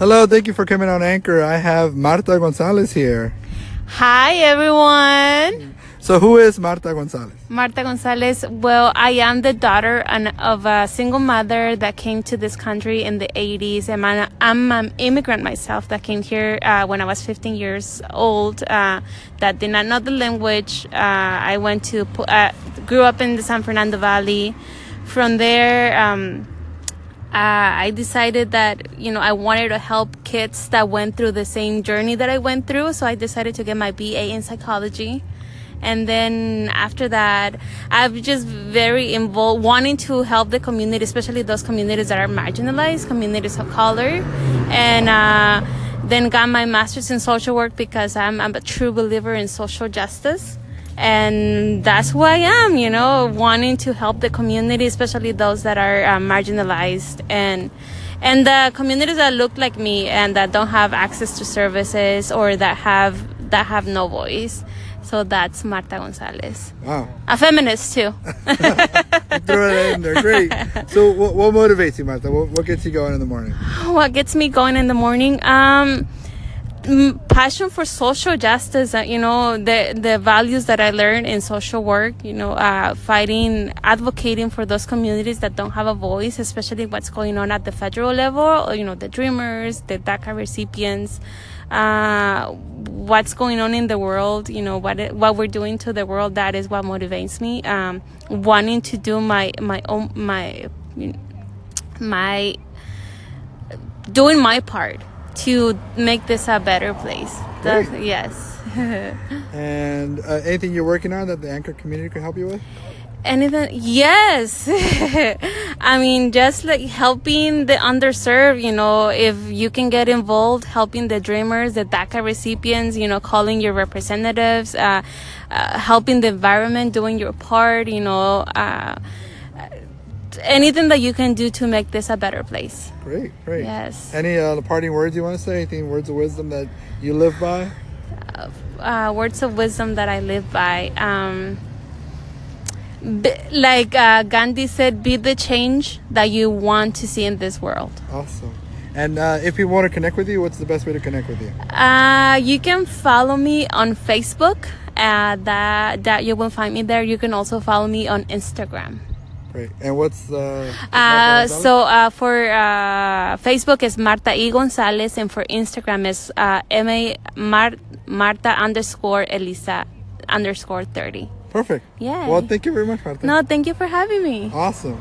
Hello, thank you for coming on Anchor. I have Marta Gonzalez here. Hi, everyone. So, who is Marta Gonzalez? Marta Gonzalez. Well, I am the daughter of a single mother that came to this country in the 80s. And I'm an immigrant myself that came here uh, when I was 15 years old, uh, that did not know the language. Uh, I went to, uh, grew up in the San Fernando Valley. From there, um, uh, I decided that you know I wanted to help kids that went through the same journey that I went through. So I decided to get my BA in psychology, and then after that, I've just very involved, wanting to help the community, especially those communities that are marginalized, communities of color, and. Uh, then got my master's in social work because I'm, I'm a true believer in social justice and that's who I am, you know, wanting to help the community, especially those that are uh, marginalized and and the communities that look like me and that don't have access to services or that have that have no voice. So that's Marta Gonzalez. Wow. A feminist too. Throw it in there. Great. So what, what motivates you, Marta? What, what, gets you going in the morning? What gets me going in the morning? Um, passion for social justice uh, you know the the values that i learned in social work you know uh, fighting advocating for those communities that don't have a voice especially what's going on at the federal level or you know the dreamers the daca recipients uh, what's going on in the world you know what what we're doing to the world that is what motivates me um, wanting to do my my own my my doing my part to make this a better place. yes. and uh, anything you're working on that the anchor community could help you with? Anything? Yes. I mean, just like helping the underserved, you know, if you can get involved, helping the dreamers, the DACA recipients, you know, calling your representatives, uh, uh, helping the environment, doing your part, you know, uh, anything that you can do to make this a better place. Great, great. Yes. Any uh, parting words you want to say? Anything words of wisdom that you live by? Uh, uh, words of wisdom that I live by. Um, be, like uh, Gandhi said, be the change that you want to see in this world. Awesome. And uh, if you want to connect with you, what's the best way to connect with you? Uh, you can follow me on Facebook. Uh, that that you will find me there. You can also follow me on Instagram. Great. And what's uh, uh so uh, for uh, Facebook is Marta E Gonzalez, and for Instagram is uh, M A Mar- Marta underscore Elisa underscore thirty. Perfect. Yeah. Well, thank you very much, Marta. No, thank you for having me. Awesome.